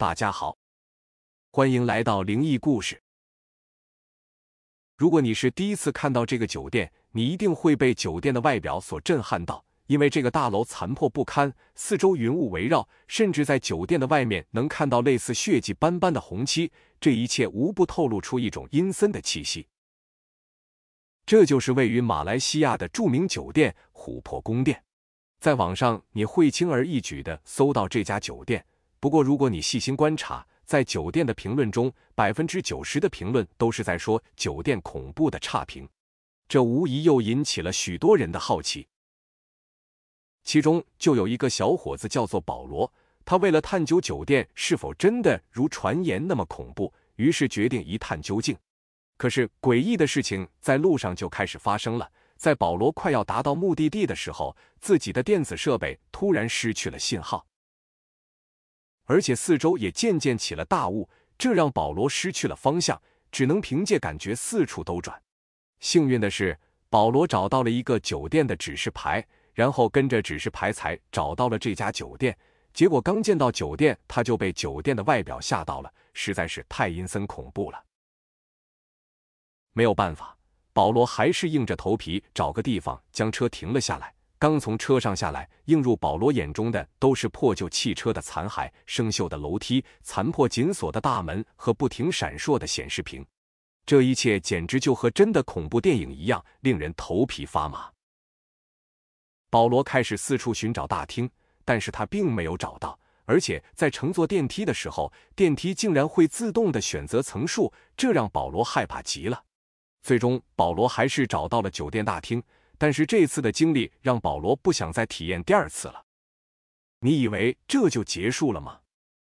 大家好，欢迎来到灵异故事。如果你是第一次看到这个酒店，你一定会被酒店的外表所震撼到，因为这个大楼残破不堪，四周云雾围绕，甚至在酒店的外面能看到类似血迹斑斑的红漆，这一切无不透露出一种阴森的气息。这就是位于马来西亚的著名酒店琥珀宫殿，在网上你会轻而易举的搜到这家酒店。不过，如果你细心观察，在酒店的评论中，百分之九十的评论都是在说酒店恐怖的差评，这无疑又引起了许多人的好奇。其中就有一个小伙子叫做保罗，他为了探究酒店是否真的如传言那么恐怖，于是决定一探究竟。可是诡异的事情在路上就开始发生了，在保罗快要达到目的地的时候，自己的电子设备突然失去了信号。而且四周也渐渐起了大雾，这让保罗失去了方向，只能凭借感觉四处兜转。幸运的是，保罗找到了一个酒店的指示牌，然后跟着指示牌才找到了这家酒店。结果刚见到酒店，他就被酒店的外表吓到了，实在是太阴森恐怖了。没有办法，保罗还是硬着头皮找个地方将车停了下来。刚从车上下来，映入保罗眼中的都是破旧汽车的残骸、生锈的楼梯、残破紧锁的大门和不停闪烁的显示屏。这一切简直就和真的恐怖电影一样，令人头皮发麻。保罗开始四处寻找大厅，但是他并没有找到，而且在乘坐电梯的时候，电梯竟然会自动的选择层数，这让保罗害怕极了。最终，保罗还是找到了酒店大厅。但是这次的经历让保罗不想再体验第二次了。你以为这就结束了吗？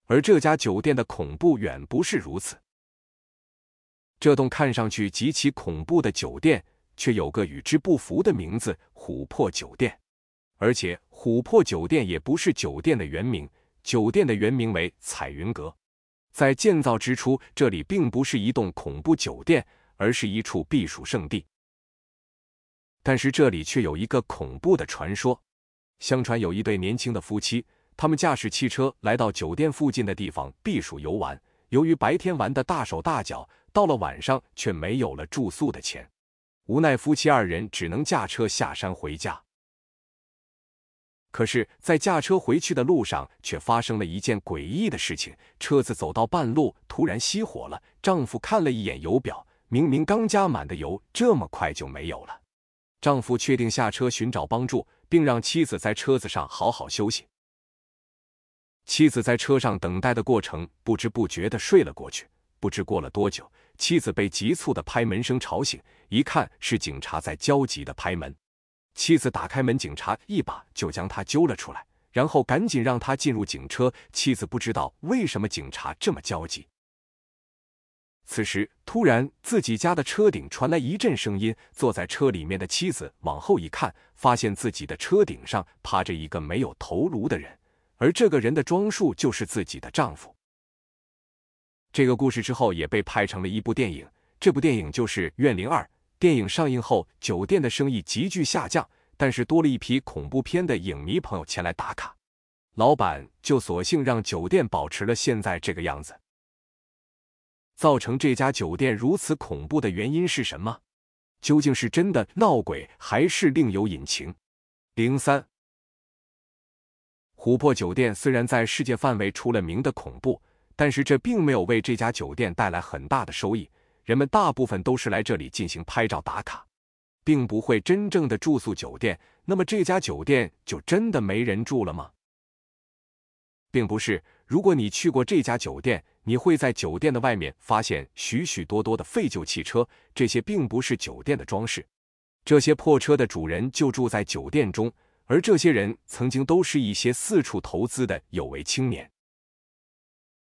而这家酒店的恐怖远不是如此。这栋看上去极其恐怖的酒店，却有个与之不符的名字——琥珀酒店。而且，琥珀酒店也不是酒店的原名，酒店的原名为彩云阁。在建造之初，这里并不是一栋恐怖酒店，而是一处避暑胜地。但是这里却有一个恐怖的传说。相传有一对年轻的夫妻，他们驾驶汽车来到酒店附近的地方避暑游玩。由于白天玩的大手大脚，到了晚上却没有了住宿的钱，无奈夫妻二人只能驾车下山回家。可是，在驾车回去的路上，却发生了一件诡异的事情：车子走到半路，突然熄火了。丈夫看了一眼油表，明明刚加满的油，这么快就没有了。丈夫确定下车寻找帮助，并让妻子在车子上好好休息。妻子在车上等待的过程，不知不觉的睡了过去。不知过了多久，妻子被急促的拍门声吵醒，一看是警察在焦急的拍门。妻子打开门，警察一把就将他揪了出来，然后赶紧让他进入警车。妻子不知道为什么警察这么焦急。此时，突然自己家的车顶传来一阵声音。坐在车里面的妻子往后一看，发现自己的车顶上趴着一个没有头颅的人，而这个人的装束就是自己的丈夫。这个故事之后也被拍成了一部电影，这部电影就是《怨灵二》。电影上映后，酒店的生意急剧下降，但是多了一批恐怖片的影迷朋友前来打卡，老板就索性让酒店保持了现在这个样子。造成这家酒店如此恐怖的原因是什么？究竟是真的闹鬼，还是另有隐情？零三，琥珀酒店虽然在世界范围出了名的恐怖，但是这并没有为这家酒店带来很大的收益。人们大部分都是来这里进行拍照打卡，并不会真正的住宿酒店。那么这家酒店就真的没人住了吗？并不是。如果你去过这家酒店，你会在酒店的外面发现许许多多的废旧汽车，这些并不是酒店的装饰。这些破车的主人就住在酒店中，而这些人曾经都是一些四处投资的有为青年。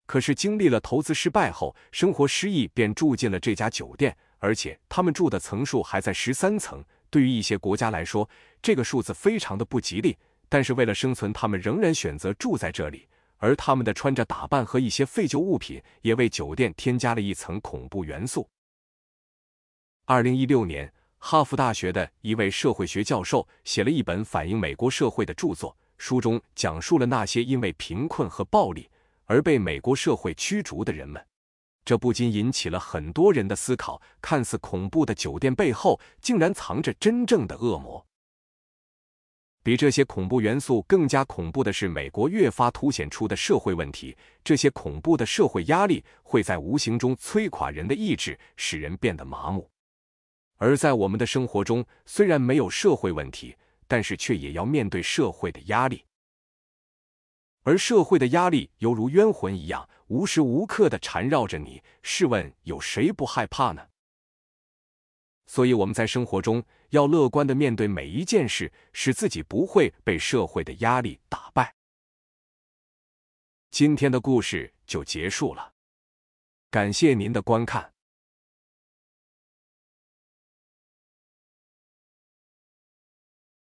可是经历了投资失败后，生活失意，便住进了这家酒店，而且他们住的层数还在十三层。对于一些国家来说，这个数字非常的不吉利。但是为了生存，他们仍然选择住在这里。而他们的穿着打扮和一些废旧物品，也为酒店添加了一层恐怖元素。二零一六年，哈佛大学的一位社会学教授写了一本反映美国社会的著作，书中讲述了那些因为贫困和暴力而被美国社会驱逐的人们。这不禁引起了很多人的思考：看似恐怖的酒店背后，竟然藏着真正的恶魔。比这些恐怖元素更加恐怖的是，美国越发凸显出的社会问题。这些恐怖的社会压力会在无形中摧垮人的意志，使人变得麻木。而在我们的生活中，虽然没有社会问题，但是却也要面对社会的压力。而社会的压力犹如冤魂一样，无时无刻的缠绕着你。试问，有谁不害怕呢？所以我们在生活中要乐观的面对每一件事，使自己不会被社会的压力打败。今天的故事就结束了，感谢您的观看。